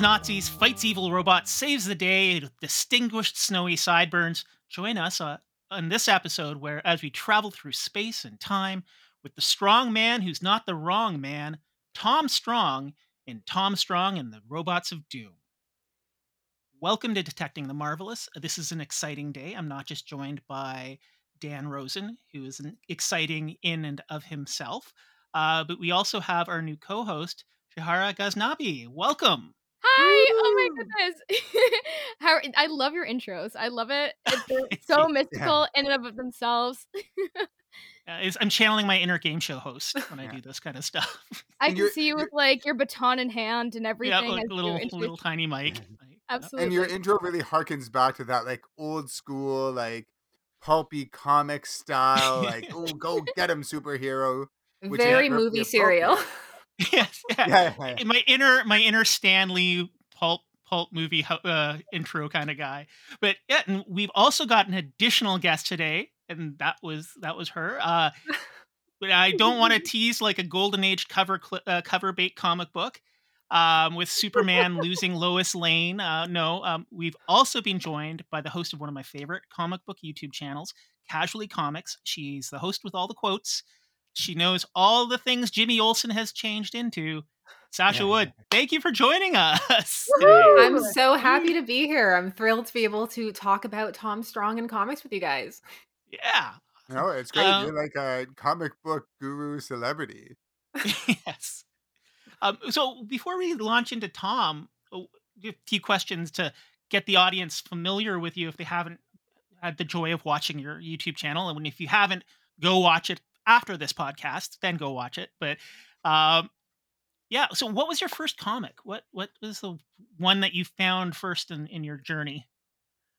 Nazis, fights evil robots, saves the day distinguished snowy sideburns. Join us uh, on this episode where, as we travel through space and time with the strong man who's not the wrong man, Tom Strong, in Tom Strong and the Robots of Doom. Welcome to Detecting the Marvelous. This is an exciting day. I'm not just joined by Dan Rosen, who is an exciting in and of himself, uh, but we also have our new co host, Shaharah Gaznabbi. Welcome. Hi! Oh my goodness. How I love your intros. I love it. It's so mystical in and of themselves. Uh, I'm channeling my inner game show host when I do this kind of stuff. I And can see you with like your baton in hand and everything. yeah, like a little little tiny mic. Like, yeah. Absolutely. And your intro really harkens back to that like old school, like pulpy comic style, like oh go get him superhero. which Very movie serial. yes, yeah. Yeah, my inner my inner Stan Lee pulp pulp movie uh, intro kind of guy. But yeah, and we've also got an additional guest today, and that was that was her. Uh, but I don't want to tease like a golden age cover cl- uh, cover bait comic book. Um, with Superman losing Lois Lane. Uh, no, um, we've also been joined by the host of one of my favorite comic book YouTube channels, Casually Comics. She's the host with all the quotes. She knows all the things Jimmy Olsen has changed into. Sasha Yeah. Wood, thank you for joining us. Woohoo! I'm so happy to be here. I'm thrilled to be able to talk about Tom Strong and comics with you guys. Yeah. No, it's great. Uh, You're like a comic book guru celebrity. yes. Um, so before we launch into Tom, a few questions to get the audience familiar with you if they haven't had the joy of watching your YouTube channel. And if you haven't, go watch it after this podcast, then go watch it. But um, yeah, so what was your first comic? What what was the one that you found first in, in your journey?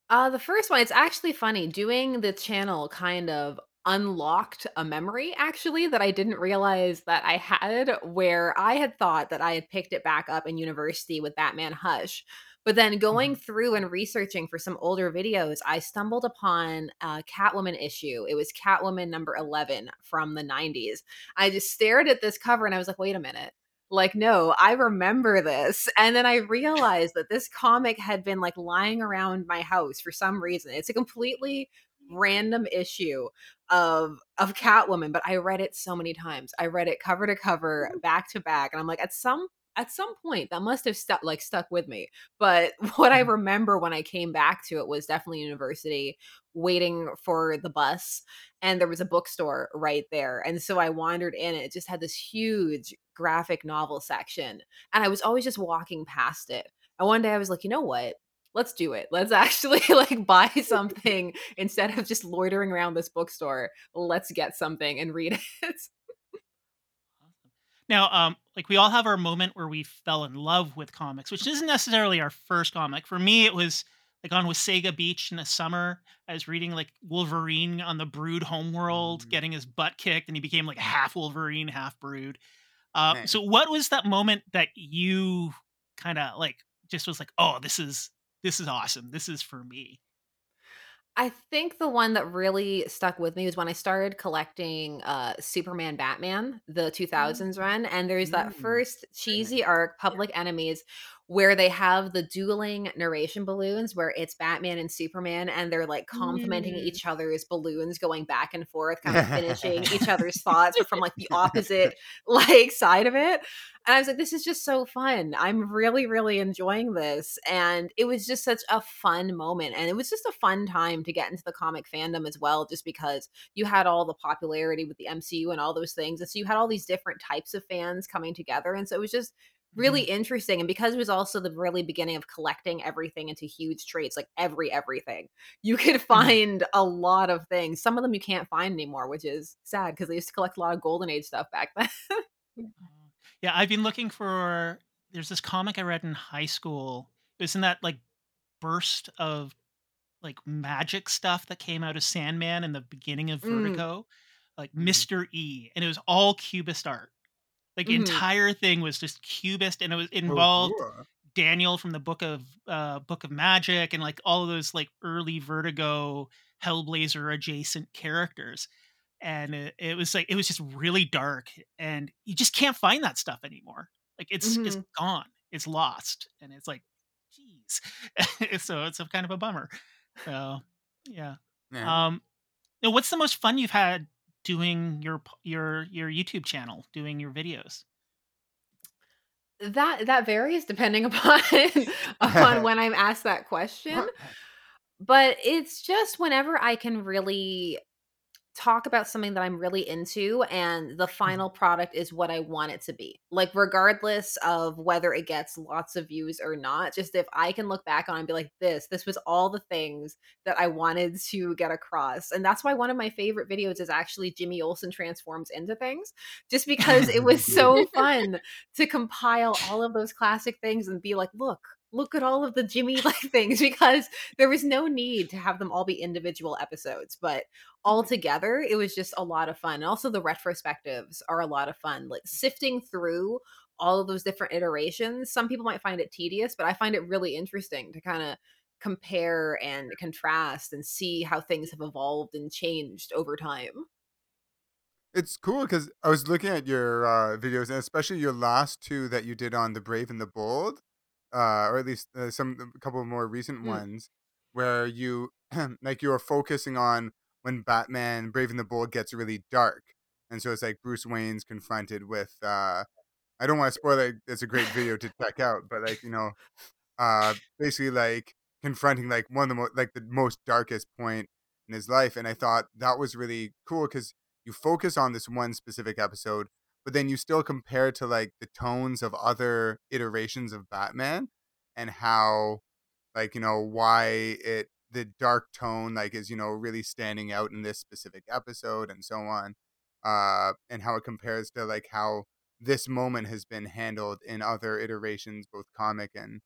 Uh, the first one, it's actually funny. Doing the channel kind of unlocked a memory actually that I didn't realize that I had where I had thought that I had picked it back up in university with Batman Hush. But then going mm-hmm. through and researching for some older videos, I stumbled upon a Catwoman issue. It was Catwoman number 11 from the 90s. I just stared at this cover and I was like, wait a minute. Like, no, I remember this. And then I realized that this comic had been like lying around my house for some reason. It's a completely random issue of of Catwoman, but I read it so many times. I read it cover to cover, mm-hmm. back to back, and I'm like, at some at some point that must have stuck like stuck with me. But what I Mhm. remember when I came back to it was definitely university, waiting for the bus, and there was a bookstore right there. And so I wandered in, and it just had this huge graphic novel section. And I was always just walking past it. And one day I was like, you know what? Let's do it. Let's actually like buy something instead of just loitering around this bookstore. Let's get something and read it. Now, um, like we all have our moment where we fell in love with comics, which isn't necessarily our first comic. For me, it was like on Wasaga Beach in the summer. I was reading like Wolverine on the Brood homeworld, Mm. getting his butt kicked, and he became like half Wolverine, half Brood. Uh, Nice. so, what was that moment that you kind of like just was like, oh, this is this is awesome. This is for me. I think the one that really stuck with me was when I started collecting uh Superman Batman, the 2000s run, and there's that Mm. first cheesy arc, Public Enemies, where they have the dueling narration balloons where it's Batman and Superman and they're like complimenting Mm. each other's balloons going back and forth, kind of finishing each other's thoughts, but from like the opposite like side of it. And I was like, this is just so fun. I'm really, really enjoying this. And it was just such a fun moment. And it was just a fun time to get into the comic fandom as well, just because you had all the popularity with the MCU and all those things. And so you had all these different types of fans coming together. And so it was just really interesting. And because it was also the really beginning of collecting everything into huge trades, like every everything, you could find a lot of things. Some of them you can't find anymore, which is sad because they used to collect a lot of Golden Age stuff back then. Uh, Yeah, I've been looking for. There's this comic I read in high school. It was in that like burst of like magic stuff that came out of Sandman in the beginning of Mm. Vertigo, like Mhm. Mister E, and it was all cubist art. Like the Mhm. entire thing was just cubist, and it was Oh, involved. Daniel from the book of uh Book of Magic and like all of those like early Vertigo Hellblazer adjacent characters. And it, it was like it was just really dark and you just can't find that stuff anymore. Like it's it's Mhm. gone. It's lost. And it's like, geez. so it's a kind of a bummer. So yeah. Yeah. Um now what's the most fun you've had doing your your your YouTube channel, doing your videos? That that varies depending upon upon when I'm asked that question, but it's just whenever I can really talk about something that I'm really into and the Mhm. final product is what I want it to be. Like regardless of whether it gets lots of views or not, just if I can look back on and be like this, this was all the things that I wanted to get across. And that's why one of my favorite videos is actually Jimmy Olsen transforms into things just because it was so fun to compile all of those classic things and be like, look, look at all of the Jimmy like things because there was no need to have them all be individual episodes, but all together it was just a lot of fun and also the retrospectives are a lot of fun like sifting through all of those different iterations. Some people might find it tedious but i find it really interesting to kind of compare and contrast and see how things have evolved and changed over time. It's cool because I was looking at your uh, videos, and especially your last two that you did on the Brave and the Bold, uh, or at least uh, some a couple of more recent Mm. ones, where you like you are focusing on when Batman Brave and the Bold gets really dark, and so it's like Bruce Wayne's confronted with. Uh, I don't want to spoil it. It's a great video to check out, but like you know, uh basically like confronting like one of the most like the most darkest point in his life and i thought that was really cool because you focus on this one specific episode but then you still compare to like the tones of other iterations of batman and how like you know why it the dark tone like is you know really standing out in this specific episode and so on uh and how it compares to like how this moment has been handled in other iterations both comic and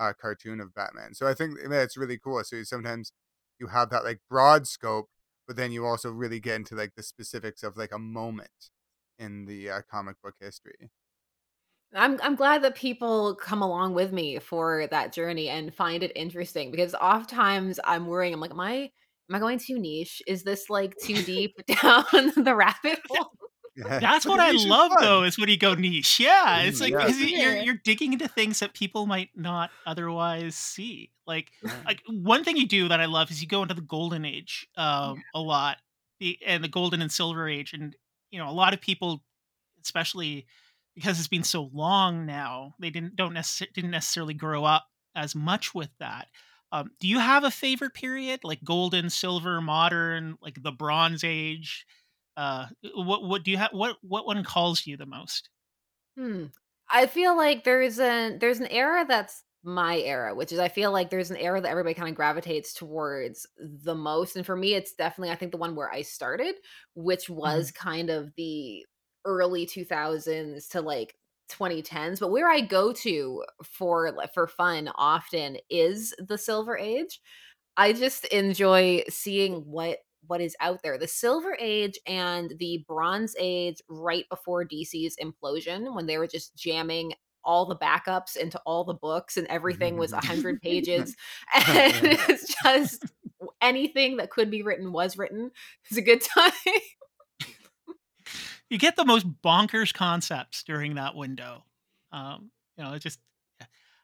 uh, cartoon of Batman. So I think that's really cool. So sometimes you have that like broad scope, but then you also really get into like the specifics of like a moment in the uh, comic book history. I'm I'm glad that people come along with me for that journey and find it interesting because oftentimes I'm worrying. I'm like, am I am I going too niche? Is this like too deep down the rabbit hole? That's what I love fun. though, is when you go niche. Yeah, it's Mm, like yeah. 'cause you're you're digging into things that people might not otherwise see. Like Yeah. like one thing you do that I love is you go into the golden age um a lot. The and the golden and silver age and you know, a lot of people especially because it's been so long now, they didn't don't necess- didn't necessarily grow up as much with that. Um, do you have a favorite period like golden, silver, modern, like the Bronze Age? Uh, what what do you have? What what one calls you the most? Hmm. I feel like there's an there's an era that's my era, which is I feel like there's an era that everybody kind of gravitates towards the most. And for me, it's definitely I think the one where I started, which mm-hmm. was kind of the early 2000s to like 2010s. But where I go to for for fun often is the Silver Age. I just enjoy seeing what what is out there. The Silver Age and the Bronze Age right before DC's implosion when they were just jamming all the backups into all the books and everything was 100 pages and it's just anything that could be written was written. It's a good time. You get the most bonkers concepts during that window. Um, you know, it just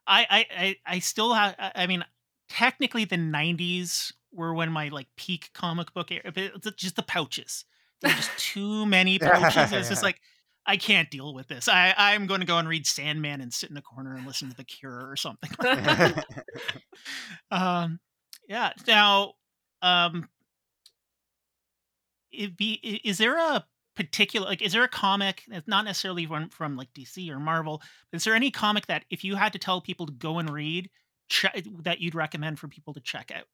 I I I, still have. I mean, technically, the '90s were when my like peak comic book era. Just the pouches. there's just too many pouches. It's just like I can't deal with this. I I'm going to go and read Sandman and sit in a corner and listen to The Cure or something. like um, yeah. Now, um, it be is there a particular like is there a comic it's not necessarily from from like dc or marvel but is there any comic that if you had to tell people to go and read che- that you'd recommend for people to check out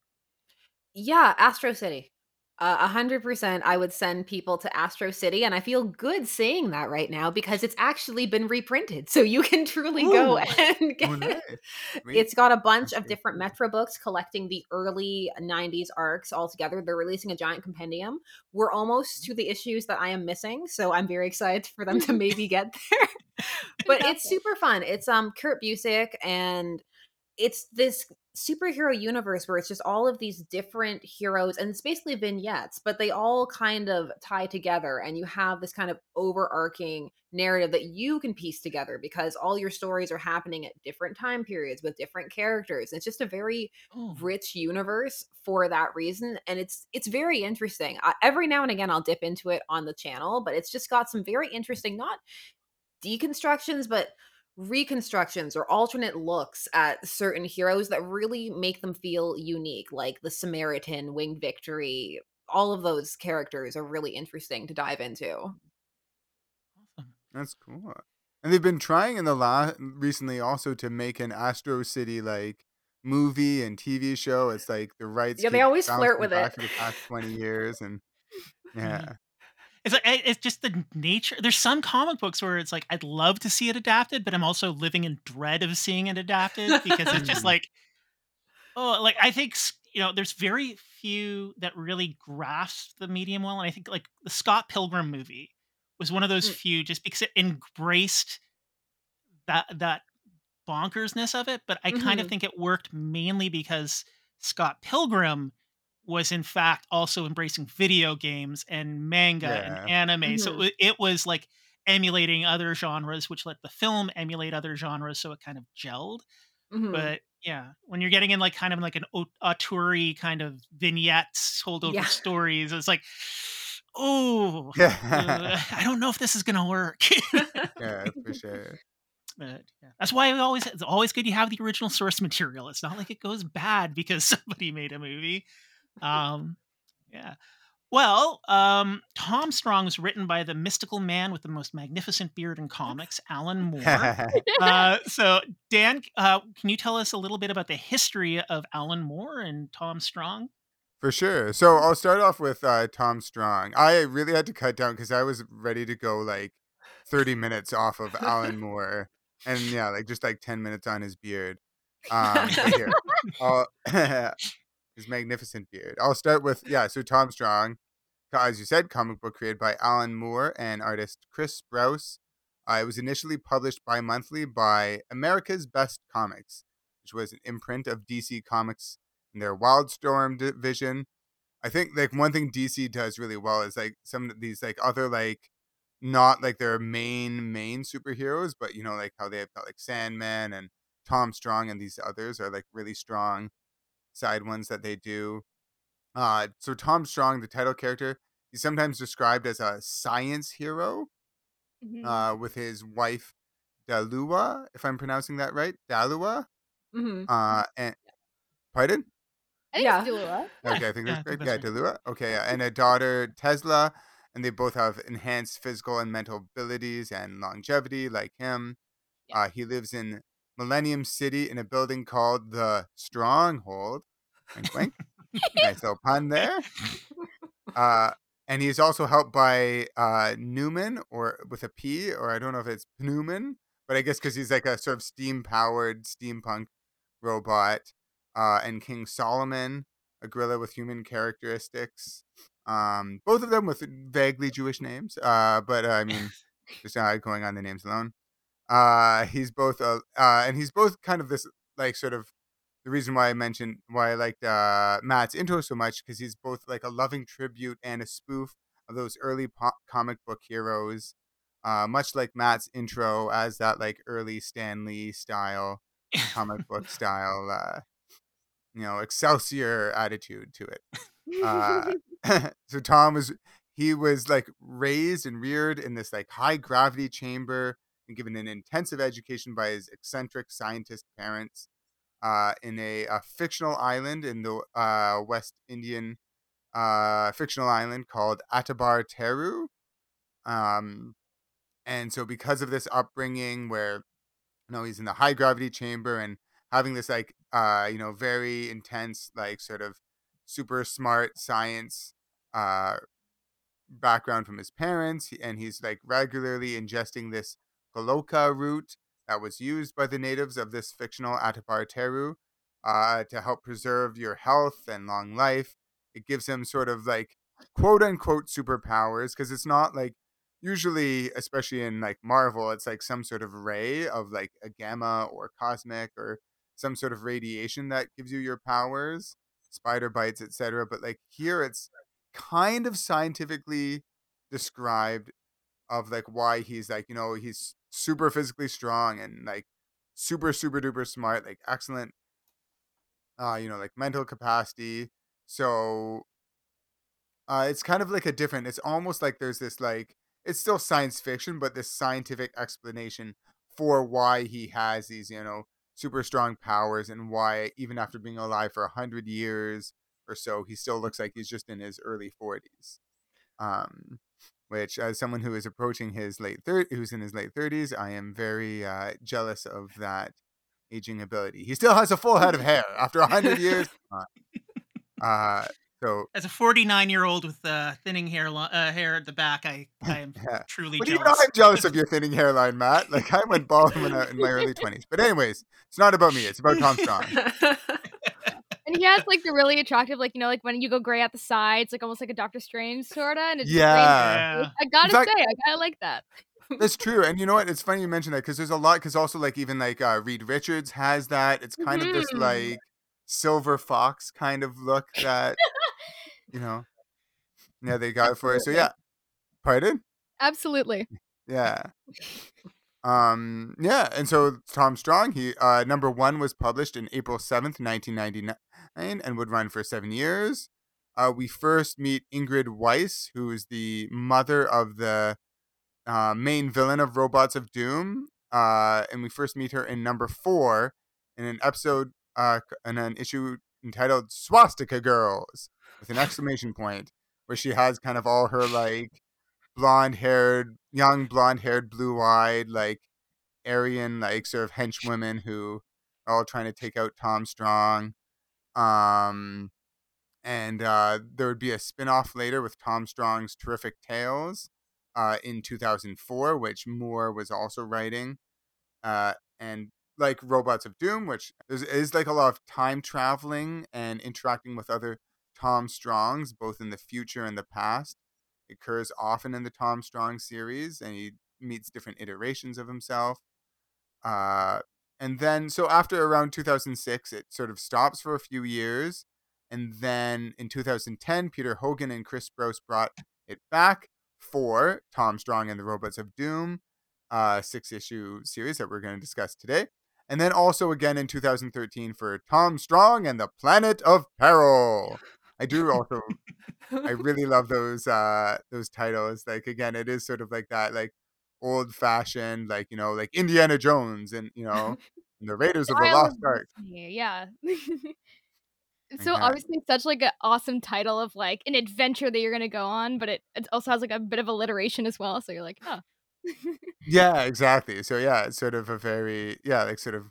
yeah, Astro City. A hundred percent, I would send people to Astro City, and I feel good saying that right now because it's actually been reprinted, so you can truly go Ooh. and Oh, nice. it it's got a bunch of different. Metro books collecting the early 90s arcs all together. They're releasing a giant compendium. We're almost to the issues that I am missing, so I'm very excited for them to maybe get there. but it's super fun. It's um Kurt Busiek and it's this superhero universe where it's just all of these different heroes and it's basically vignettes but they all kind of tie together and you have this kind of overarching narrative that you can piece together because all your stories are happening at different time periods with different characters it's just a very Oh. rich universe for that reason and it's it's very interesting uh, every now and again i'll dip into it on the channel but it's just got some very interesting not deconstructions but reconstructions or alternate looks at certain heroes that really make them feel unique like the samaritan winged victory all of those characters are really interesting to dive into Awesome. That's cool. And they've been trying in the last recently also to make an Astro City like movie and TV show. It's like the rights. Yeah, they always flirt with back it. For the past twenty years, and yeah, It's like it's just the nature. There's some comic books where it's like I'd love to see it adapted, but I'm also living in dread of seeing it adapted because it's just like, oh, like I think you know, there's very few that really grasp the medium well, and I think like the Scott Pilgrim movie was one of those Mm. few just because it embraced that that bonkersness of it. But I kind of Mhm. think it worked mainly because Scott Pilgrim was in fact also embracing video games and manga Yeah. and anime. So it, wa- it was like emulating other genres, which let the film emulate other genres. So it kind of gelled. Mhm. But yeah, when you're getting in like kind of like an au- auteur kind of vignettes, told over Yeah. stories, it's like, oh, yeah, uh, I don't know if this is gonna work. yeah, for sure. But yeah, that's why we always it's always good you have the original source material. It's not like it goes bad because somebody made a movie. Um, yeah. Well, um, Tom Strong was written by the mystical man with the most magnificent beard in comics, Alan Moore. uh, so, Dan, uh, can you tell us a little bit about the history of Alan Moore and Tom Strong? For sure. So I'll start off with uh, Tom Strong. I really had to cut down because I was ready to go like 30 minutes off of Alan Moore. And yeah, like just like 10 minutes on his beard. Um, here, I'll- his magnificent beard. I'll start with, yeah, so Tom Strong, as you said, comic book created by Alan Moore and artist Chris Sprouse. Uh, it was initially published bi monthly by America's Best Comics, which was an imprint of DC Comics in their Wildstorm division. I think like one thing DC does really well is like some of these like other like not like their main main superheroes, but you know like how they've got like Sandman and Tom Strong and these others are like really strong side ones that they do. Uh, so Tom Strong, the title character, he's sometimes described as a science hero Mhm. uh, with his wife Dhalua, if I'm pronouncing that right, Dhalua. Mhm. Uh, and pardon? I think yeah. it's Dula. Okay, I think Yeah, that's I great. Yeah, that's Dhalua. Okay, yeah. and a daughter Tesla, and they both have enhanced physical and mental abilities and longevity, like him. Yeah. Uh, he lives in Millennium City in a building called the Stronghold. Wink, wink. nice little pun there. Uh, and he's also helped by uh, Pneuman, or with a P, or I don't know if it's Pneuman, but I guess because he's like a sort of steam powered steampunk robot. Uh, and King Solomon, a gorilla with human characteristics. Um, both of them with vaguely Jewish names, uh, but uh, I mean, just uh, going on the names alone. Uh, he's both a, uh, and he's both kind of this like sort of the reason why I mentioned why I liked uh, Matt's intro so much because he's both like a loving tribute and a spoof of those early po- comic book heroes, uh, much like Matt's intro as that like early Stan Lee style comic book style, uh, you know, Excelsior attitude to it. Uh, so Tom was he was like raised and reared in this like high gravity chamber and given an intensive education by his eccentric scientist parents uh, in a, a fictional island in the uh, West Indian uh, fictional island called Attabar Teru. Um, and so because of this upbringing where you know he's in the high gravity chamber and having this like uh you know very intense like sort of super smart science uh, background from his parents, and he's like regularly ingesting this Goloka root that was used by the natives of this fictional Attabar Teru uh, to help preserve your health and long life. It gives him sort of like quote unquote superpowers because it's not like usually, especially in like Marvel, it's like some sort of ray of like a gamma or cosmic or some sort of radiation that gives you your powers, spider bites, etc. But like here, it's kind of scientifically described of like why he's like you know he's super physically strong and like super super duper smart like excellent uh you know like mental capacity. So uh it's kind of like a different it's almost like there's this like it's still science fiction but this scientific explanation for why he has these you know super strong powers and why even after being alive for a hundred years or so he still looks like he's just in his early 40s um which as someone who is approaching his late third who's in his late 30s i am very uh, jealous of that aging ability. He still has a full head of hair after 100 years uh, so as a 49 year old with uh, thinning hair uh, hair at the back i i am yeah. truly but jealous. you know? i'm jealous of your thinning hairline matt. Like i went bald in, in my early 20s but anyways it's not about me. It's about tom strong and he has like the really attractive, like you know, like when you go gray at the sides, like almost like a Doctor Strange sorta. And it's yeah, yeah. I gotta fact, say, I gotta like that. That's true, and you know what? It's funny you mentioned that because there's a lot. Because also, like even like uh, Reed Richards has that. It's kind mm-hmm. of this like silver fox kind of look that you know. Yeah, they got it for it. So yeah, pardon. Absolutely. Yeah. Um, yeah, and so Tom Strong, he uh, number one was published in April seventh, nineteen ninety nine, and would run for seven years. Uh, we first meet Ingrid Weiss, who is the mother of the uh, main villain of Robots of Doom, uh, and we first meet her in number four in an episode uh, in an issue entitled "Swastika Girls" with an exclamation point, where she has kind of all her like blonde haired, young blonde haired, blue eyed, like Aryan, like sort of henchwomen who are all trying to take out Tom Strong. Um, and uh, there would be a spin off later with Tom Strong's Terrific Tales uh, in 2004, which Moore was also writing. Uh, and like Robots of Doom, which is, is like a lot of time traveling and interacting with other Tom Strongs, both in the future and the past occurs often in the Tom Strong series, and he meets different iterations of himself. Uh, and then, so after around 2006, it sort of stops for a few years. And then in 2010, Peter Hogan and Chris Sprouse brought it back for Tom Strong and the Robots of Doom, uh, six issue series that we're going to discuss today. And then also again in 2013 for Tom Strong and the Planet of Peril. I do also I really love those uh those titles. Like again, it is sort of like that like old fashioned, like, you know, like Indiana Jones and you know, and the Raiders of the Lost Ark. Yeah. so obviously such like an awesome title of like an adventure that you're gonna go on, but it, it also has like a bit of alliteration as well. So you're like, oh. yeah, exactly. So yeah, it's sort of a very yeah, like sort of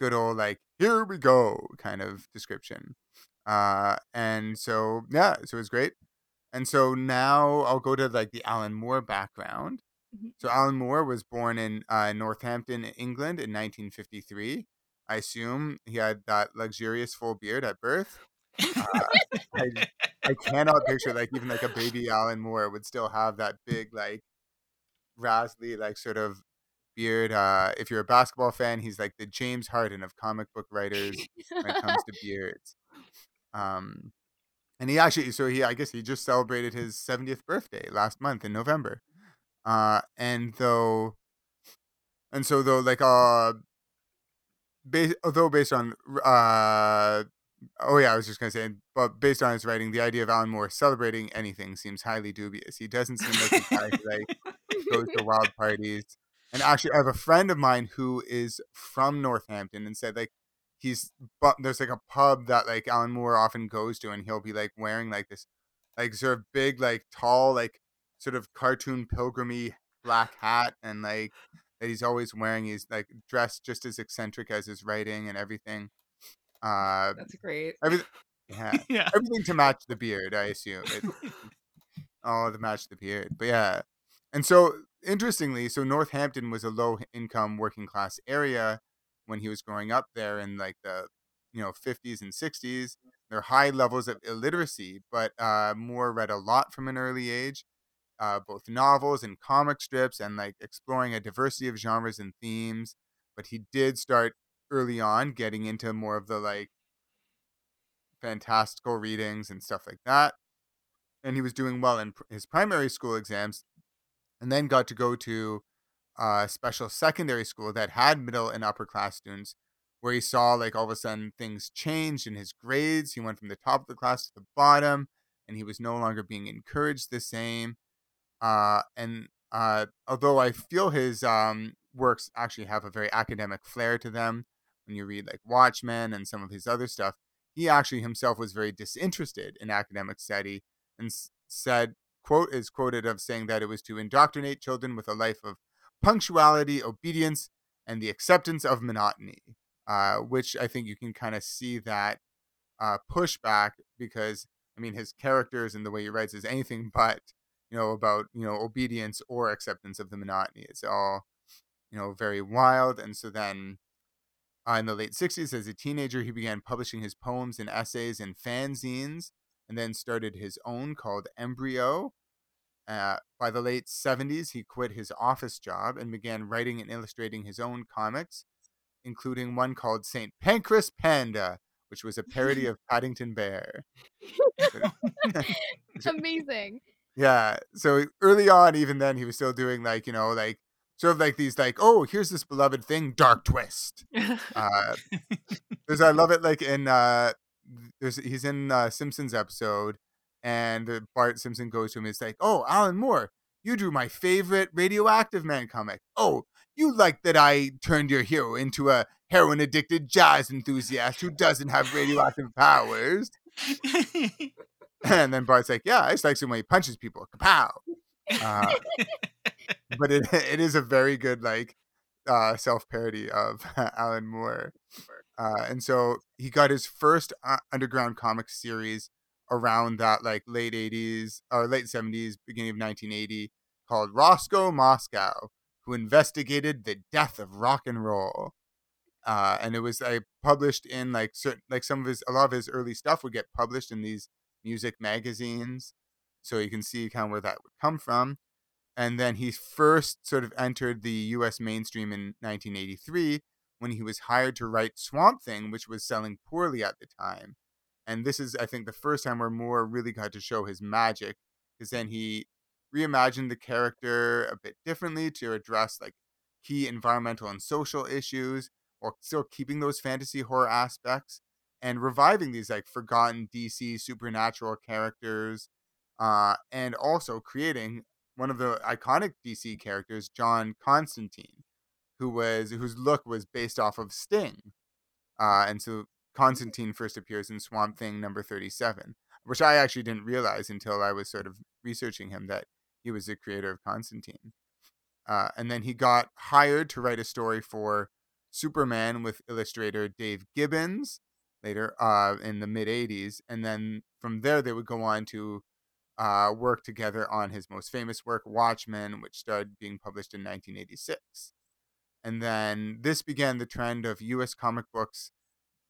good old like here we go kind of description. Uh, and so yeah, so it was great. And so now I'll go to like the Alan Moore background. Mm-hmm. So Alan Moore was born in uh, Northampton, England, in 1953. I assume he had that luxurious full beard at birth. Uh, I, I cannot picture like even like a baby Alan Moore would still have that big like raspy like sort of beard. Uh, if you're a basketball fan, he's like the James Harden of comic book writers when it comes to beards. Um, and he actually, so he, I guess he just celebrated his 70th birthday last month in November. Uh, and though, and so though, like, uh, based, although based on, uh, oh yeah, I was just gonna say, but based on his writing, the idea of Alan Moore celebrating anything seems highly dubious. He doesn't seem like a guy who like goes to wild parties. And actually, I have a friend of mine who is from Northampton and said like he's but there's like a pub that like Alan Moore often goes to, and he'll be like wearing like this like sort of big like tall like sort of cartoon pilgrimy black hat and like that he's always wearing. He's like dressed just as eccentric as his writing and everything. Uh, That's great. Everything, yeah, yeah, everything to match the beard. I assume. It, Oh, the match the beard, But yeah. And so interestingly, so Northampton was a low income working class area when he was growing up there in like the you know 50s and 60s. There are high levels of illiteracy, but uh, Moore read a lot from an early age, uh, both novels and comic strips, and like exploring a diversity of genres and themes. But he did start early on getting into more of the like fantastical readings and stuff like that. And he was doing well in pr- his primary school exams, and then got to go to a special secondary school that had middle and upper class students, where he saw like all of a sudden things changed in his grades. He went from the top of the class to the bottom, and he was no longer being encouraged the same. Uh, and uh, although I feel his um, works actually have a very academic flair to them, when you read like Watchmen and some of his other stuff, he actually himself was very disinterested in academic study and said, quote, is quoted of saying that it was to indoctrinate children with a life of punctuality, obedience, and the acceptance of monotony, uh, which I think you can kind of see that uh, pushback because, I mean, his characters and the way he writes is anything but, you know, about, you know, obedience or acceptance of the monotony. It's all, you know, very wild. And so then uh, in the late 60s, as a teenager, he began publishing his poems and essays in fanzines and then started his own called Embryo. Uh, by the late 70s, he quit his office job and began writing and illustrating his own comics, including one called St. Pancras Panda, which was a parody of Paddington Bear. Amazing. Yeah. So early on, even then, he was still doing like, you know, like sort of like these, like, oh, here's this beloved thing, Dark Twist. Uh, there's, I love it, like in, uh, there's, he's in uh, Simpsons episode, and uh, Bart Simpson goes to him. It's like, oh, Alan Moore, you drew my favorite Radioactive Man comic. Oh, you like that I turned your hero into a heroin addicted jazz enthusiast who doesn't have radioactive powers. and then Bart's like, yeah, I just like him when he punches people. Kapow. Uh, but it it is a very good like uh, self parody of Alan Moore. Uh, and so he got his first uh, underground comic series around that like late 80s or late 70s, beginning of 1980, called Roscoe Moscow, who investigated the death of rock and roll. Uh, and it was like published in like certain like some of his a lot of his early stuff would get published in these music magazines, so you can see kind of where that would come from. And then he first sort of entered the U.S. mainstream in 1983 when he was hired to write Swamp Thing, which was selling poorly at the time. And this is, I think, the first time where Moore really got to show his magic, because then he reimagined the character a bit differently to address like key environmental and social issues, or still keeping those fantasy horror aspects and reviving these like forgotten DC supernatural characters, uh, and also creating one of the iconic DC characters, John Constantine, who was whose look was based off of Sting, uh, and so Constantine first appears in Swamp Thing number thirty-seven, which I actually didn't realize until I was sort of researching him that he was the creator of Constantine. Uh, and then he got hired to write a story for Superman with illustrator Dave Gibbons later uh, in the mid 80s. And then from there, they would go on to uh, work together on his most famous work, Watchmen, which started being published in 1986. And then this began the trend of US comic books,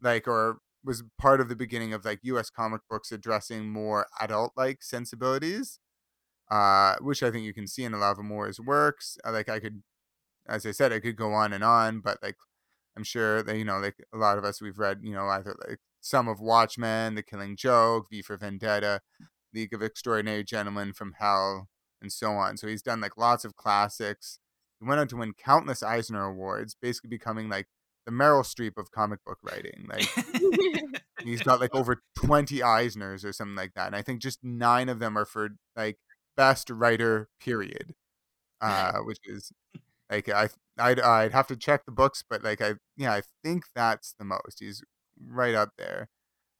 like, or was part of the beginning of like US comic books addressing more adult like sensibilities, uh, which I think you can see in a lot of Moore's works. Uh, like, I could, as I said, I could go on and on, but like, I'm sure that, you know, like a lot of us, we've read, you know, either like some of Watchmen, The Killing Joke, V for Vendetta, League of Extraordinary Gentlemen from Hell, and so on. So he's done like lots of classics. He went on to win countless Eisner Awards, basically becoming like the Meryl Streep of comic book writing. Like he's got like over 20 Eisners or something like that. And I think just nine of them are for like best writer, period. Uh, which is like I I'd I'd have to check the books, but like I yeah, I think that's the most. He's right up there.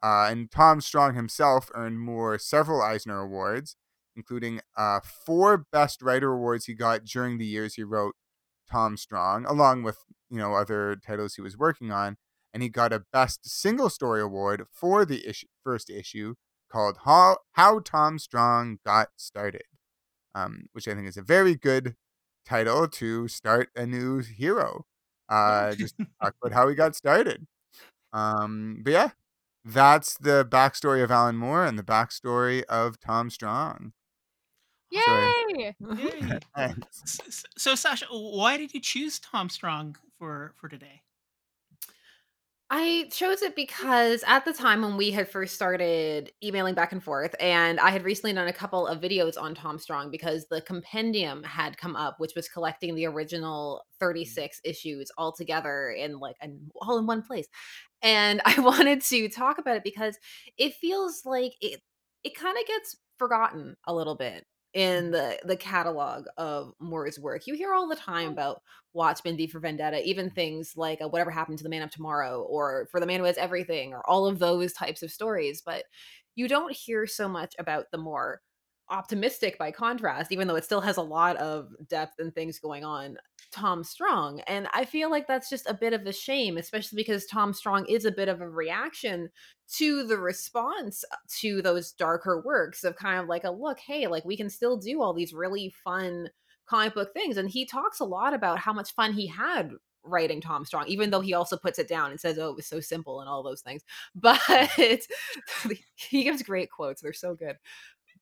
Uh, and Tom Strong himself earned Moore several Eisner Awards, including uh, four Best Writer Awards he got during the years he wrote Tom Strong, along with you know other titles he was working on. And he got a Best Single Story Award for the issue, first issue called How, How Tom Strong Got Started, um, which I think is a very good title to start a new hero. Uh, just talk about how he got started. Um, but yeah, that's the backstory of Alan Moore and the backstory of Tom Strong. Yay! So, so, Sasha, why did you choose Tom Strong for for today? I chose it because at the time when we had first started emailing back and forth, and I had recently done a couple of videos on Tom Strong because the compendium had come up, which was collecting the original mm. 36 issues all together in like an, all in one place. And I wanted to talk about it because it feels like it it kind of gets forgotten a little bit in the the catalog of Moore's work. You hear all the time oh. about Watchmen, V for Vendetta, even things like uh, Whatever Happened to the Man of Tomorrow or For the Man Who Has Everything or all of those types of stories, but you don't hear so much about the more optimistic by contrast, even though it still has a lot of depth and things going on, Tom Strong. And I feel like that's just a bit of a shame, especially because Tom Strong is a bit of a reaction to the response uh, to those darker works of kind of like a look, hey, like we can still do all these really fun comic book things. And he talks a lot about how much fun he had writing Tom Strong, even though he also puts it down and says, "Oh, it was so simple" and all those things. But he gives great quotes; they're so good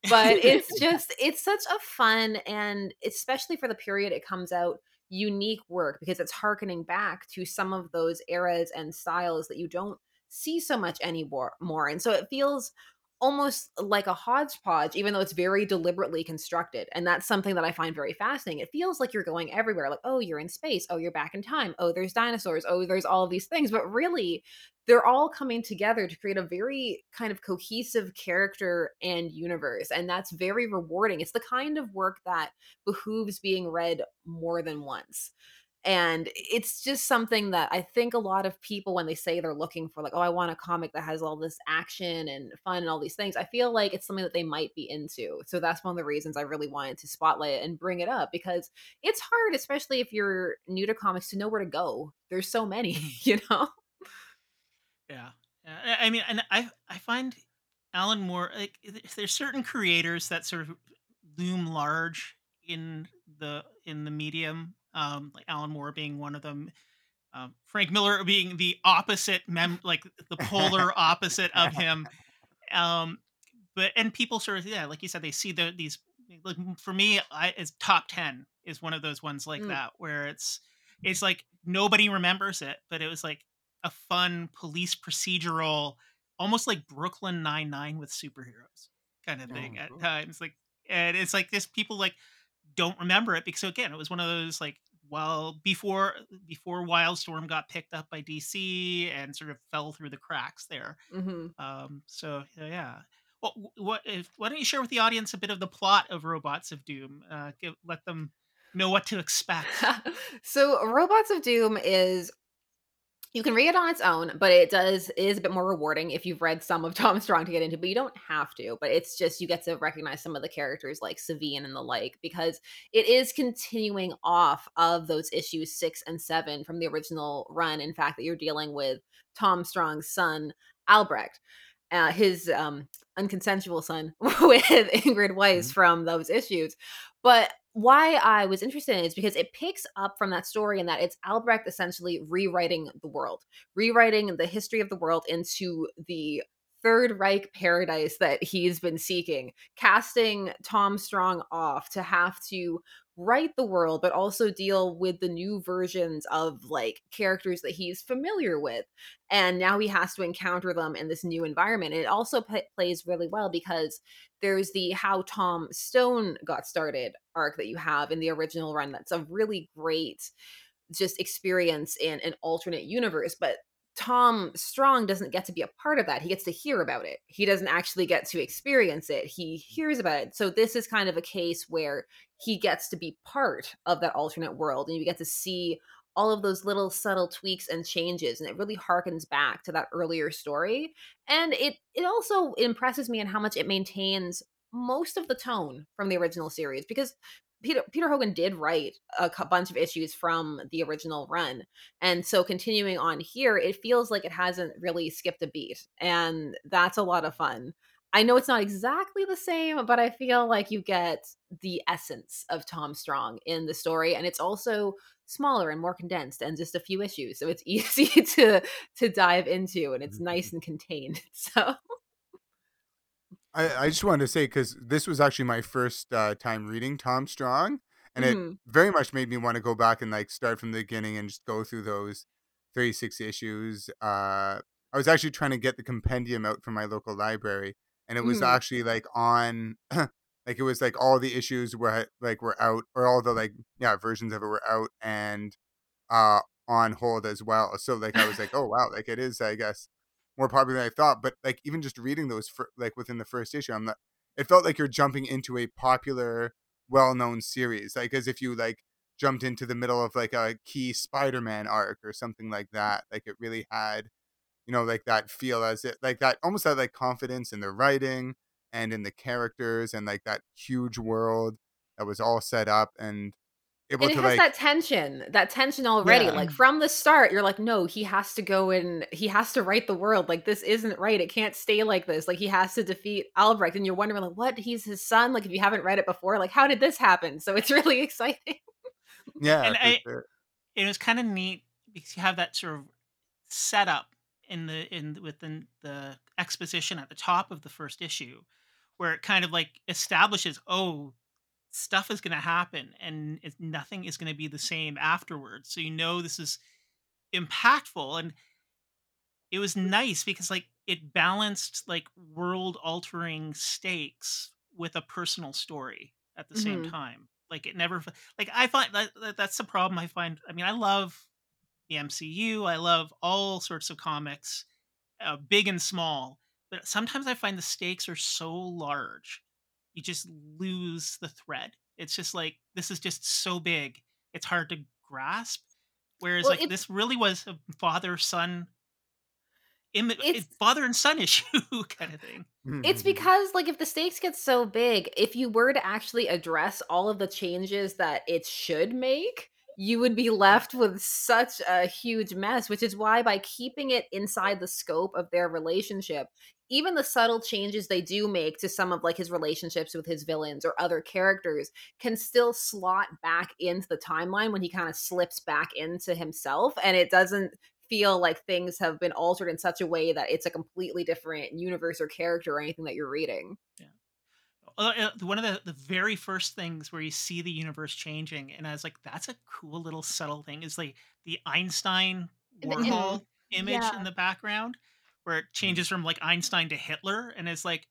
but it's just it's such a fun and especially for the period it comes out unique work because it's harkening back to some of those eras and styles that you don't see so much anymore more. And so it feels almost uh, like a hodgepodge, even though it's very deliberately constructed. And that's something that I find very fascinating. It feels like you're going everywhere. Like, oh, you're in space. Oh, you're back in time. Oh, there's dinosaurs. Oh, there's all these things. But really, they're all coming together to create a very kind of cohesive character and universe. And that's very rewarding. It's the kind of work that behooves being read more than once and it's just something that i think a lot of people when they say they're looking for like oh i want a comic that has all this action and fun and all these things i feel like it's something that they might be into so that's one of the reasons i really wanted to spotlight it and bring it up because it's hard especially if you're new to comics to know where to go there's so many mm-hmm. you know yeah, yeah. i mean and i i find alan moore like there's certain creators that sort of loom large in the in the medium um, like Alan Moore being one of them, um, Frank Miller being the opposite, mem- like the polar opposite of him. Um, but and people sort of yeah, like you said, they see the these. Like for me, I is top ten is one of those ones like mm. that where it's it's like nobody remembers it, but it was like a fun police procedural, almost like Brooklyn Nine Nine with superheroes kind of thing oh, at times. Like and it's like this people like don't remember it because again, it was one of those like well before before Wildstorm got picked up by DC and sort of fell through the cracks there. Mm-hmm. Um, so yeah. Well, what if, why don't you share with the audience a bit of the plot of Robots of Doom? Uh, give, let them know what to expect. so, Robots of Doom is you can read it on its own, but it does is a bit more rewarding if you've read some of Tom Strong to get into, but you don't have to. But it's just you get to recognize some of the characters like Saveen and the like because it is continuing off of those issues six and seven from the original run. In fact, that you're dealing with Tom Strong's son, Albrecht. Uh, his um, unconsensual son with Ingrid Weiss mm-hmm. from those issues. But why I was interested in it is because it picks up from that story and that it's Albrecht essentially rewriting the world, rewriting the history of the world into the Third Reich paradise that he's been seeking, casting Tom Strong off to have to right the world, but also deal with the new versions of like characters that he's familiar with. And now he has to encounter them in this new environment. It also p- plays really well because there's the How Tom Strong Got Started arc that you have in the original run. That's a really great just experience in an alternate universe. But Tom Strong doesn't get to be a part of that. He gets to hear about it. He doesn't actually get to experience it. He hears about it. So this is kind of a case where he gets to be part of that alternate world and you get to see all of those little subtle tweaks and changes and it really harkens back to that earlier story and it it also impresses me in how much it maintains most of the tone from the original series because Peter Peter Hogan did write a bunch of issues from the original run, and so continuing on here, it feels like it hasn't really skipped a beat, and that's a lot of fun. I know it's not exactly the same, but I feel like you get the essence of Tom Strong in the story, and it's also smaller and more condensed and just a few issues, so it's easy to to dive into, and it's Mm-hmm. nice and contained. So I, I just wanted to say because this was actually my first uh, time reading Tom Strong, and it Mhm. very much made me want to go back and like start from the beginning and just go through those 36 issues. Uh, I was actually trying to get the compendium out from my local library, and it was Mhm. actually like on, like it was like all the issues were like were out, or all the like yeah versions of it were out and uh on hold as well. So like I was like, oh wow, like it is I guess more popular than I thought. But like even just reading those fir- like within the first issue, I'm not. It felt like you're jumping into a popular, well-known series, like as if you like jumped into the middle of like a key Spider-Man arc or something like that. Like it really had, you know, like that feel as it like that almost had like confidence in the writing and in the characters and like that huge world that was all set up and able and it to has like that tension, that tension already. Yeah. Like from the start, you're like, no, he has to go and he has to right the world. Like this isn't right. It can't stay like this. Like he has to defeat Albrecht, and you're wondering, like, what? He's his son. Like if you haven't read it before, like how did this happen? So it's really exciting. yeah, And I- sure. it was kind of neat because you have that sort of setup in the in within the exposition at the top of the first issue where it kind of like establishes oh stuff is going to happen and nothing is going to be the same afterwards so you know this is impactful and it was nice because like it balanced like world altering stakes with a personal story at the same Mhm. time like it never like i find that, that that's the problem i find i mean i love the mcu i love all sorts of comics uh, big and small but sometimes i find the stakes are so large you just lose the thread. It's just like this is just so big it's hard to grasp whereas Well, like this really was a father son Im- It's- father and son issue kind of thing. It's mm-hmm. because like if the stakes get so big, if you were to actually address all of the changes that it should make, you would be left with such a huge mess, which is why by keeping it inside the scope of their relationship, even the subtle changes they do make to some of like his relationships with his villains or other characters can still slot back into the timeline when he kind of slips back into himself and it doesn't feel like things have been altered in such a way that it's a completely different universe or character or anything that you're reading. Uh, Uh, uh, one of the, the very first things where you see the universe changing and i was like that's a cool little subtle thing is like the einstein warhol image Yeah. in the background where it changes from like einstein to hitler and it's like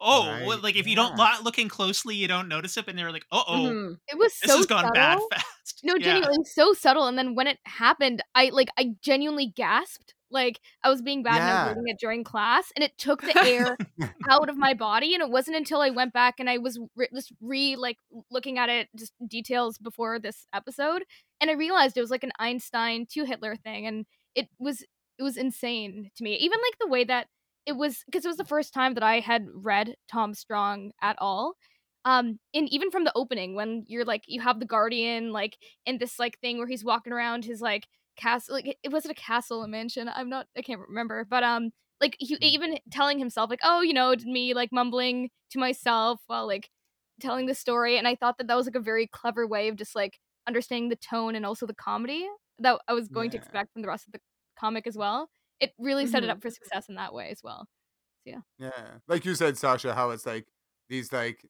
oh well, like if you don't yeah. not looking closely you don't notice it and they're like uh-oh Mhm. It was this so has gone subtle. bad fast No, Yeah. genuinely so subtle. And then when it happened, I like I genuinely gasped. Like I was being bad and I Yeah. was reading it during class, and it took the air out of my body. And it wasn't until I went back and I was re- just re like looking at it just details before this episode, and I realized it was like an Einstein to Hitler thing, and it was it was insane to me. Even like the way that it was because it was the first time that I had read Tom Strong at all. Um, and even from the opening, when you're like you have the Guardian like in this like thing where he's walking around his like castle like it was it a castle a mansion i'm not i can't remember but um like he even telling himself like oh you know me like mumbling to myself while like telling the story and i thought that that was like a very clever way of just like understanding the tone and also the comedy that i was going to expect from the rest of the comic as well it really set it Mhm. up for success in that way as well Yeah, Yeah. like you said, Sasha, how it's like these like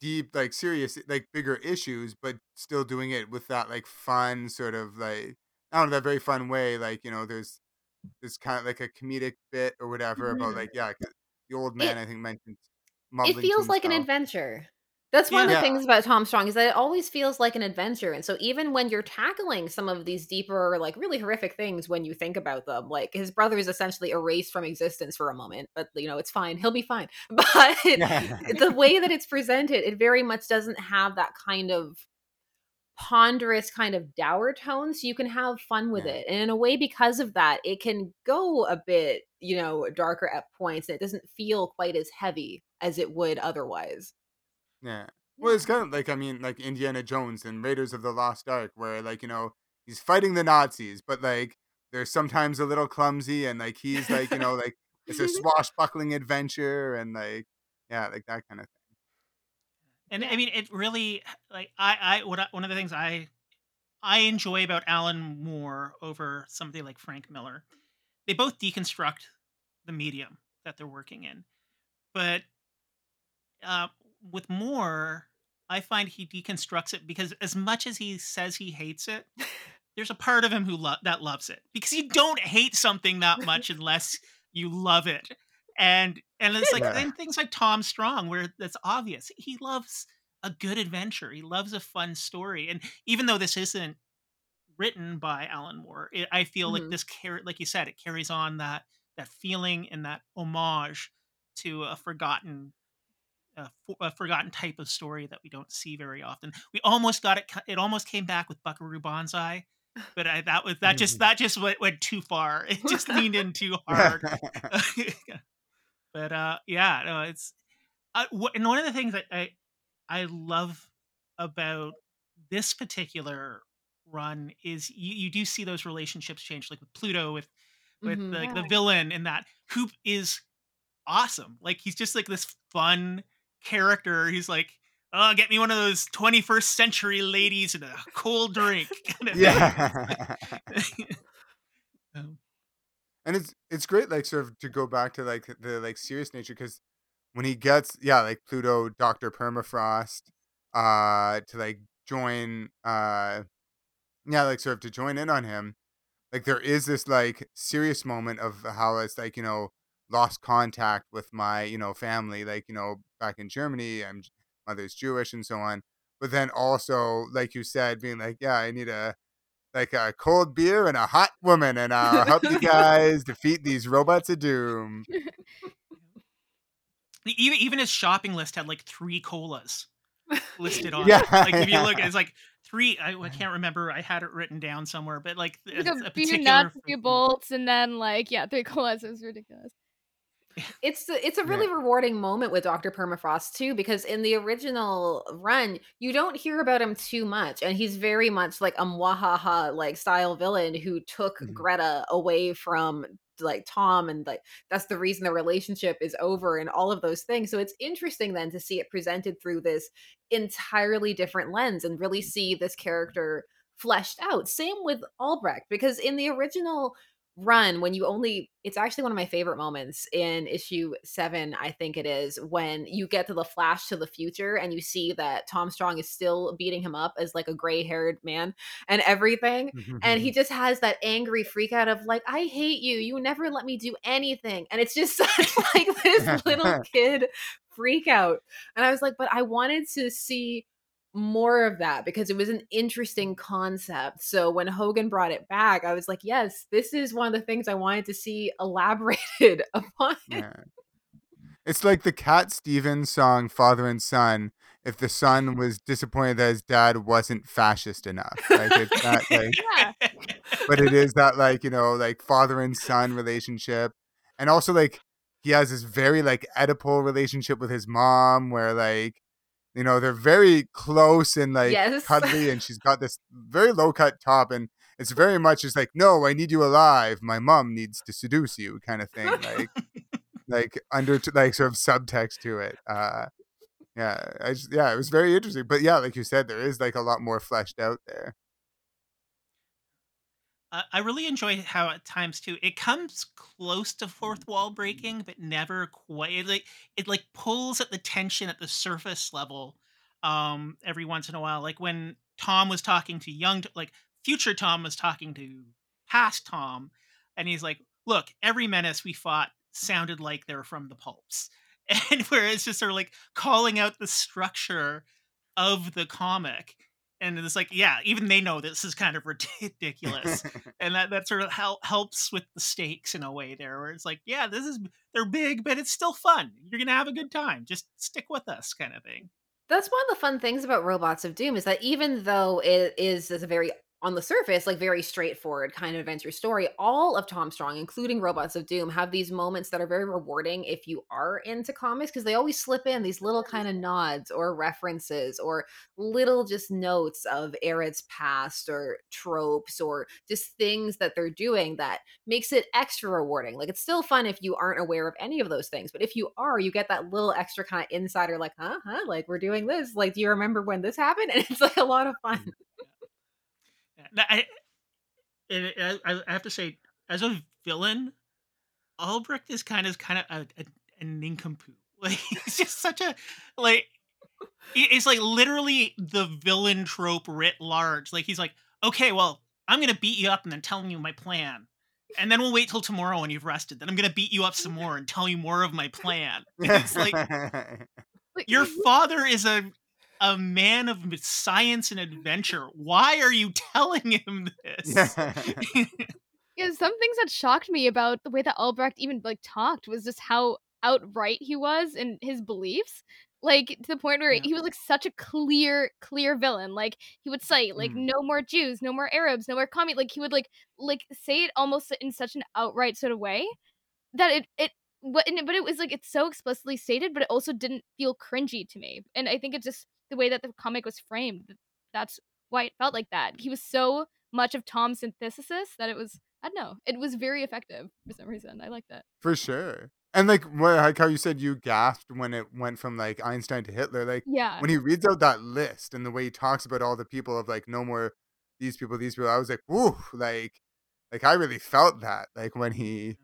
deep, like serious, like bigger issues, but still doing it with that like fun sort of like I don't know that very fun way. Like you know, there's there's kind of like a comedic bit or whatever about Mhm. like yeah, the old man I think mentioned It feels like an adventure. That's one of the Yeah. things about Tom Strong is that it always feels like an adventure. And so even when you're tackling some of these deeper, like really horrific things when you think about them, like his brother is essentially erased from existence for a moment, but you know, it's fine. He'll be fine. But the way that it's presented, it very much doesn't have that kind of ponderous kind of dour tone so you can have fun with Yeah. it and in a way because of that it can go a bit you know darker at points and it doesn't feel quite as heavy as it would otherwise Yeah. Well, it's kind of like I mean, like Indiana Jones and Raiders of the Lost Ark, where like you know he's fighting the Nazis, but like they're sometimes a little clumsy, and like he's like you know like it's a swashbuckling adventure and like yeah, like that kind of thing. And I mean, it really like I I what I, one of the things I I enjoy about Alan Moore over somebody like Frank Miller, they both deconstruct the medium that they're working in, but uh, with Moore, I find he deconstructs it because as much as he says he hates it, there's a part of him who lo- that loves it because you don't hate something that much unless you love it and and it's like Yeah. and things like tom strong where that's obvious he loves a good adventure he loves a fun story and even though this isn't written by alan moore it, i feel like Mhm. this car- like you said it carries on that that feeling and that homage to a forgotten a, fo- a forgotten type of story that we don't see very often. We almost got it. It almost came back with Buckaroo Banzai, but I, that was that just that just went, went too far. It just leaned in too hard. but uh, yeah, no, it's uh, wh- and one of the things that I I love about this particular run is you, you do see those relationships change, like with Pluto, with with Mhm. like the Yeah. villain in that Hoop is awesome. Like he's just like this fun character. He's like, oh, get me one of those 21st century ladies and a cold drink. kind of thing. yeah. Um, and it's it's great like sort of to go back to like the like serious nature because when he gets yeah like pluto dr permafrost uh to like join uh yeah like sort of to join in on him like there is this like serious moment of how it's like you know lost contact with my you know family like you know back in germany i'm mother's jewish and so on but then also like you said being like yeah i need a like a cold beer and a hot woman, and I'll help you guys defeat these robots of doom. even even his shopping list had like three colas listed on. Yeah, it. like if you look, it's like three. I, I can't remember. I had it written down somewhere, but like Like a, a, a few nuts, a few bolts, and then like yeah, three colas. It was ridiculous. It's the, it's a Yeah. really rewarding moment with Dr. Permafrost too because in the original run you don't hear about him too much and he's very much like a mwahaha like style villain who took Mhm. Greta away from like Tom and like that's the reason the relationship is over and all of those things. So it's interesting then to see it presented through this entirely different lens and really see this character fleshed out. Same with Albrecht because in the original run when you only it's actually one of my favorite moments in issue 7 I think it is when you get to the flash to the future and you see that Tom Strong is still beating him up as like a gray-haired man and everything and he mm-hmm. just has that angry freak out of like i hate you. You never let me do anything. And it's just such like this little kid freak out. And i was like but i wanted to see more of that because it was an interesting concept so when hogan brought it back i was like yes this is one of the things i wanted to see elaborated upon Yeah. It's like the Cat Stevens song "Father and Son." If the son was disappointed that his dad wasn't fascist enough, like it's not like Yeah. but it is that like you know like father and son relationship and also like he has this very like oedipal relationship with his mom where like you know they're very close and like Yes. cuddly and she's got this very low cut top and it's very much just like no i need you alive my mom needs to seduce you kind of thing like like under like sort of subtext to it uh yeah i just yeah it was very interesting but yeah like you said there is like a lot more fleshed out there I I really enjoy how at times too it comes close to fourth wall breaking, but never quite. It like it like pulls at the tension at the surface level um every once in a while. Like when Tom was talking to young, like future Tom was talking to past Tom, and he's like, "Look, every menace we fought sounded like they're from the pulps," and where it's just sort of like calling out the structure of the comic. And it's like, yeah, even they know this is kind of ridiculous. And that that sort of hel- helps with the stakes in a way there where it's like yeah this is they're big but it's still fun. You're gonna have a good time. Just stick with us kind of thing. That's one of the fun things about Robots of Doom is that even though it is, is a very on the surface, like very straightforward kind of adventure story, all of Tom Strong, including Robots of Doom, have these moments that are very rewarding if you are into comics because they always slip in these little kind of nods or references or little just notes of Aerith's past or tropes or just things that they're doing that makes it extra rewarding. Like it's still fun if you aren't aware of any of those things, but if you are, you get that little extra kind of insider, like, huh, huh, like we're doing this. Like, do you remember when this happened? And it's like a lot of fun. Mm. I, I, I have to say, as a villain, Albrecht is kind of kind of a, a, a nincompoop. Like he's just such a like. It's like literally the villain trope writ large. Like he's like, okay, well, I'm gonna beat you up and then telling you my plan, and then we'll wait till tomorrow when you've rested. Then I'm gonna beat you up some more and tell you more of my plan. It's like your father is a a man of science and adventure. Why are you telling him this? yeah, some things that shocked me about the way that Albrecht even like talked was just how outright he was in his beliefs. Like to the point where yeah. he was like such a clear, clear villain. Like he would say, like, mm. no more Jews, no more Arabs, no more commie. Like he would like like say it almost in such an outright sort of way that it it but but it was like it's so explicitly stated, but it also didn't feel cringy to me. And I think it just the way that the comic was framed. That's why it felt like that. He was so much of Tom's synthesis that it was I don't know. It was very effective for some reason. I like that. For sure. And like what like how you said you gasped when it went from like Einstein to Hitler. Like yeah. when he reads out that list and the way he talks about all the people of like no more these people, these people, I was like, whoo, like like I really felt that. Like when he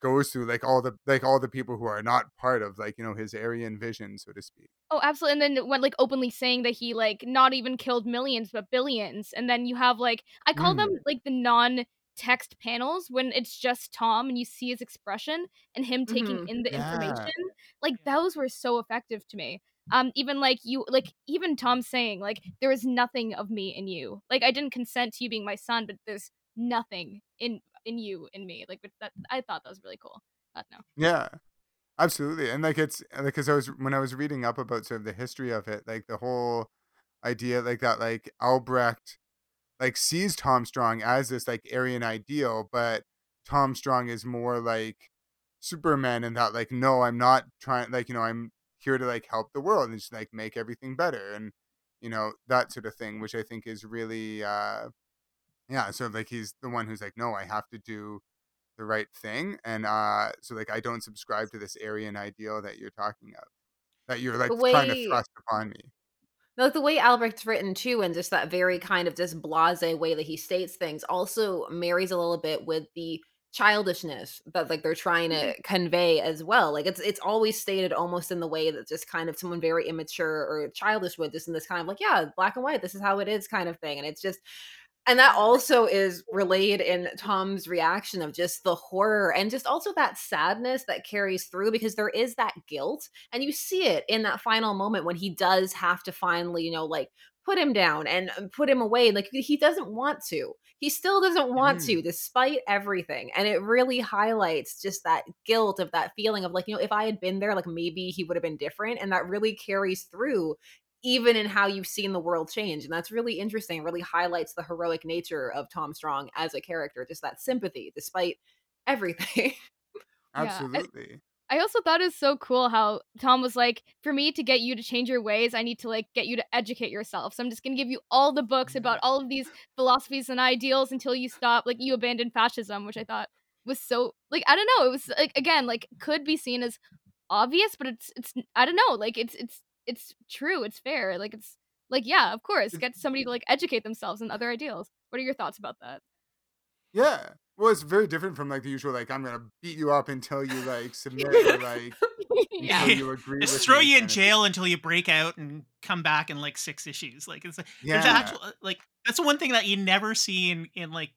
goes through like all the like all the people who are not part of like you know his Aryan vision, so to speak. Oh, absolutely. And then went like openly saying that he like not even killed millions but billions. And then you have like I call mm. them like the non text panels when it's just Tom and you see his expression and him taking mm-hmm. in the yeah. information. Like those were so effective to me. Um, even like you like even Tom saying like there is nothing of me in you. Like I didn't consent to you being my son, but there's nothing in in you in me like that i thought that was really cool but no. Yeah absolutely and like it's like because i was when i was reading up about sort of the history of it like the whole idea like that like albrecht like sees tom strong as this like aryan ideal but tom strong is more like superman and that like no i'm not trying like you know i'm here to like help the world and just like make everything better and you know that sort of thing which i think is really uh yeah so like he's the one who's like no i have to do the right thing and uh so like i don't subscribe to this aryan ideal that you're talking of that you're like way, trying to thrust upon me like the way Albrecht's written too, and just that very kind of just blase way that he states things, also marries a little bit with the childishness that like they're trying to mm-hmm. convey as well. Like it's it's always stated almost in the way that just kind of someone very immature or childish would, just in this kind of like, yeah, black and white, this is how it is kind of thing. And it's just and that also is relayed in Tom's reaction of just the horror and just also that sadness that carries through because there is that guilt. And you see it in that final moment when he does have to finally, you know, like put him down and uh, put him away. Like he doesn't want to. He still doesn't want mm. to, despite everything. And it really highlights just that guilt of that feeling of like, you know, if I had been there, like maybe he would have been different. And that really carries through even in how you've seen the world change. And that's really interesting. Really highlights the heroic nature of Tom Strong as a character, just that sympathy despite everything. Absolutely. Yeah, I, I also thought it was so cool how Tom was like, for me to get you to change your ways, I need to like get you to educate yourself. So I'm just gonna give you all the books about all of these philosophies and ideals until you stop, like you abandon fascism, which I thought was so like I don't know, it was like again, like could be seen as obvious, but it's it's I don't know, like it's it's it's true, it's fair. Like it's like yeah, of course, get somebody to like educate themselves and other ideals. What are your thoughts about that? Yeah. Well, it's very different from like the usual like I'm gonna beat you up until you like submit or like yeah. you agree. Just throw you in jail until you break out and come back in like six issues. Like it's yeah. there's actual like that's the one thing that you never see in in like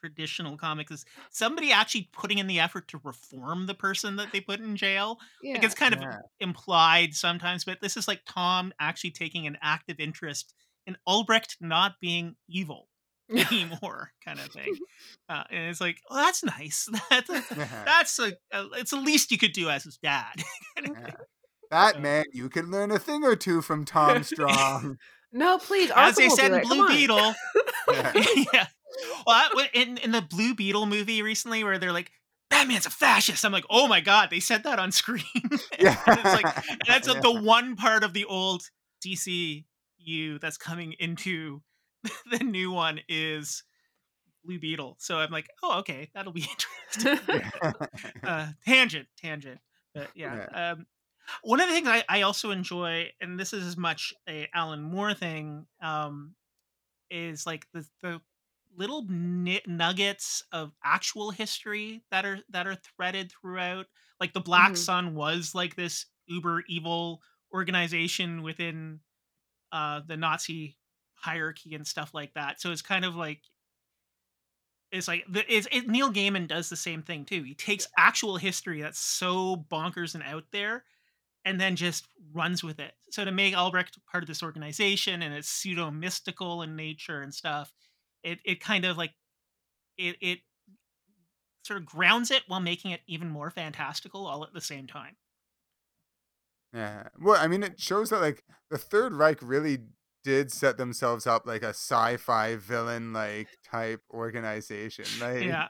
traditional comics is somebody actually putting in the effort to reform the person that they put in jail. Yeah. Like it's kind yeah. of implied sometimes, but this is like Tom actually taking an active interest in Albrecht not being evil anymore, kind of thing. Uh, and it's like, oh, that's nice. that's a, that's a, a, it's the least you could do as his dad. yeah. That man, you can learn a thing or two from Tom Strong. No, please. As they said in Blue Beetle, yeah. Well, in in the Blue Beetle movie recently, where they're like, Batman's a fascist. I'm like, oh my god, they said that on screen. Yeah. and it's like that's Yeah. the one part of the old DCU that's coming into the new one is Blue Beetle. So I'm like, oh, okay, that'll be interesting. uh, tangent, tangent. But yeah. Um, one of the things I, I also enjoy, and this is as much a Alan Moore thing, um, is like the the little nuggets of actual history that are that are threaded throughout. Like the Black Mhm. Sun was like this uber evil organization within uh, the Nazi hierarchy and stuff like that. So it's kind of like it's like the, it's, it, Neil Gaiman does the same thing too. He takes actual history that's so bonkers and out there, and then just runs with it. So to make Albrecht part of this organization and it's pseudo mystical in nature and stuff, it it kind of like it it sort of grounds it while making it even more fantastical all at the same time. Yeah. Well, I mean, it shows that like the Third Reich really did set themselves up like a sci-fi villain like type organization. Like Yeah.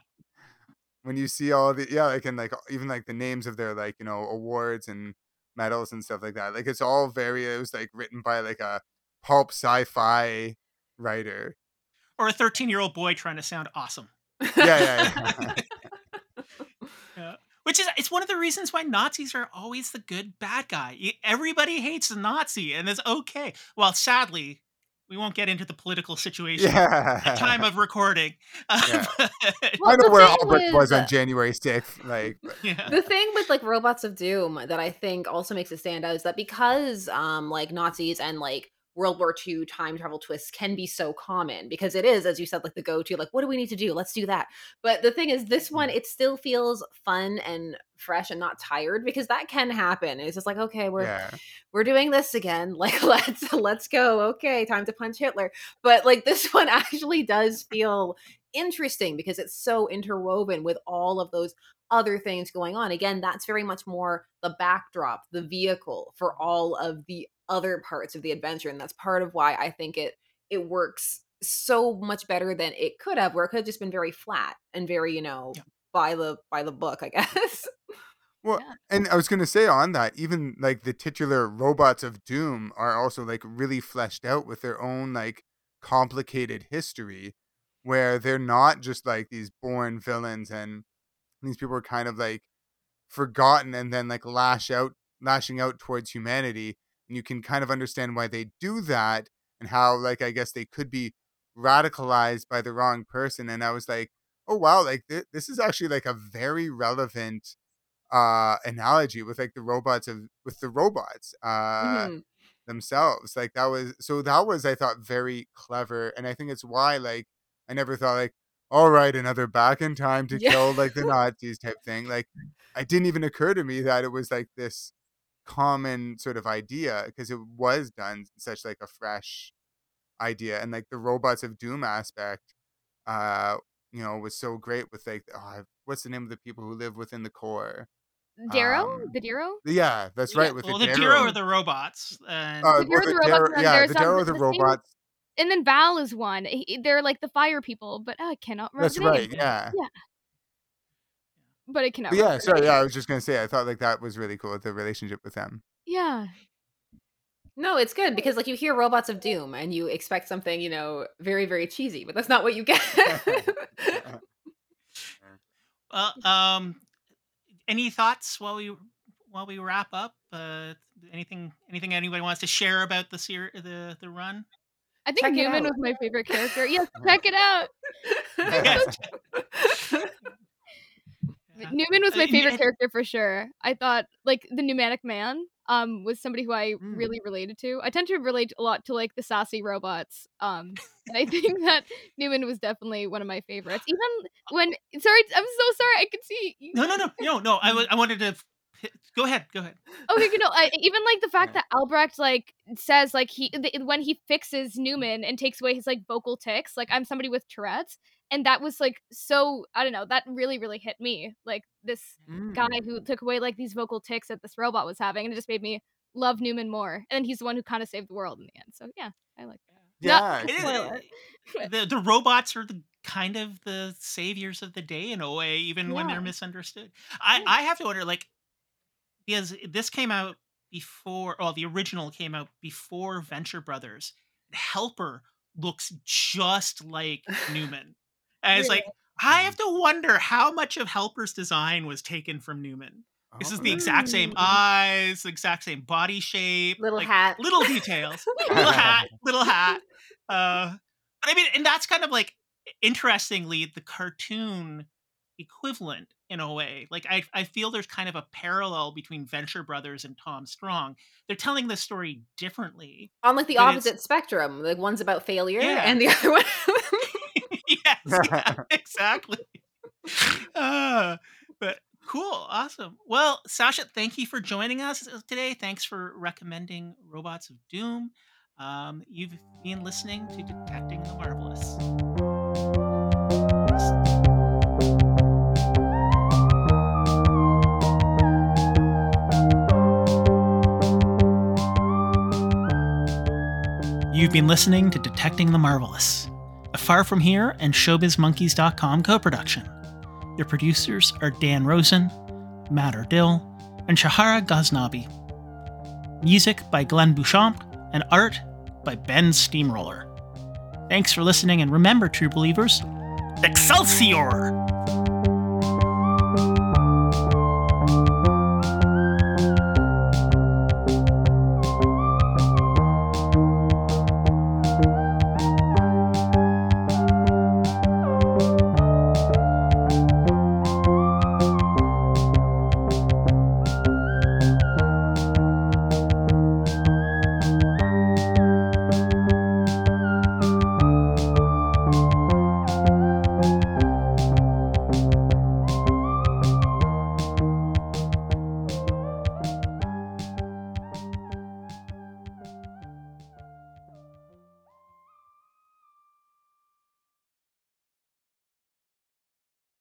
when you see all the yeah, like and like even like the names of their like you know awards and medals and stuff like that. Like it's all very it was like written by like a pulp sci-fi writer. Or a 13 year old boy trying to sound awesome. Yeah, yeah, yeah. Yeah. Which is it's one of the reasons why Nazis are always the good bad guy. Everybody hates the Nazi and it's okay. Well, sadly, we won't get into the political situation yeah. at time of recording. Yeah. Well, I know where Albert with- was on January 6th. Like, yeah. the thing with like robots of doom that i think also makes it stand out is that because um like nazis and like world war ii time travel twists can be so common because it is as you said like the go-to like what do we need to do? Let's do that. But the thing is this mm-hmm. one it still feels fun and fresh and not tired because that can happen. It's just like okay we're yeah. we're doing this again. Like let's let's go. Okay time to punch hitler. But like this one actually does feel interesting because it's so interwoven with all of those other things going on again that's very much more the backdrop the vehicle for all of the other parts of the adventure and that's part of why i think it it works so much better than it could have where it could have just been very flat and very you know Yeah. by the by the book i guess Well, Yeah. and I was gonna say on that, even like the titular robots of doom are also like really fleshed out with their own like complicated history, where they're not just like these born villains and these people are kind of like forgotten and then like lash out lashing out towards humanity and you can kind of understand why they do that and how like i guess they could be radicalized by the wrong person and i was like oh wow like th- this is actually like a very relevant uh analogy with like the robots of with the robots uh Mhm. themselves like that was so that was i thought very clever and i think it's why like i never thought like all right another back in time to Yeah. kill like the nazis type thing like it didn't even occur to me that it was like this common sort of idea because it was done such like a fresh idea and like the robots of doom aspect uh you know was so great with like oh, what's the name of the people who live within the core Darrow? Um, the Darrow? yeah that's Yeah, right with well, the the Darrow. Darrow are the robots. And uh, The Darrow the the robots, Darrow- and yeah the some- Darrow are the the robots And then Val is one. He- They're like the fire people, but oh, I cannot remember. that's right yeah Yeah. But I cannot. But yeah, sorry. Yeah, I was just gonna say I thought like that was really cool the relationship with them. Yeah. No, it's good because like you hear robots of doom and you expect something, you know, very very cheesy, but that's not what you get. well, um, any thoughts while we while we wrap up? Uh, anything anything anybody wants to share about the ser- the the run? I think Check Pneuman was my favorite character. Yes, check it out. Yes. Yeah. Pneuman was my and- favorite and- character for sure. I thought like the pneumatic man um was somebody who I Mm. really related to. I tend to relate a lot to like the sassy robots. Um and I think that Pneuman was definitely one of my favorites. Even when sorry, I'm so sorry. I could see No, no, no, no, no. I I wanted to. Go ahead. Go ahead. Okay, you know, I, even like the fact Yeah. that Albrecht like says like he th- when he fixes Pneuman and takes away his like vocal tics, like I'm somebody with Tourette's, and that was like so I don't know, that really really hit me. Like this Mm. guy who took away like these vocal tics that this robot was having, and it just made me love Pneuman more. And he's the one who kind of saved the world in the end. So yeah, I like that. Yeah. It is- Spoiler. the the robots are the kind of the saviors of the day in a way, even when they're misunderstood. I I have to wonder, like, because this came out before, well, the original came out before Venture Brothers. Helper looks just like Pneuman, and it's like I have to wonder how much of Helper's design was taken from Pneuman. This is the Oh, exact same Mm. eyes, the exact same body shape, Little like, hat. little details, little hat, little hat. Uh, but I mean, and that's kind of like interestingly the cartoon equivalent in a way. Like I, I feel there's kind of a parallel between Venture Brothers and Tom Strong. They're telling the story differently. On like the opposite spectrum. Like one's about failure Yeah. and the other one. yes, yeah, exactly. Uh, but cool, awesome. Well, Sasha, thank you for joining us today. Thanks for recommending Robots of Doom. Um, you've been listening to Detecting the Marvelous. You've been listening to Detecting the Marvelous, a Far From Here and ShowbizMonkeys.com co production. Your producers are Dan Rosen, Matt Erdill, and Shaharah Gaznabbi. Music by Glenn Bouchamp and art by Ben Steamroller. Thanks for listening, and remember, true believers, Excelsior!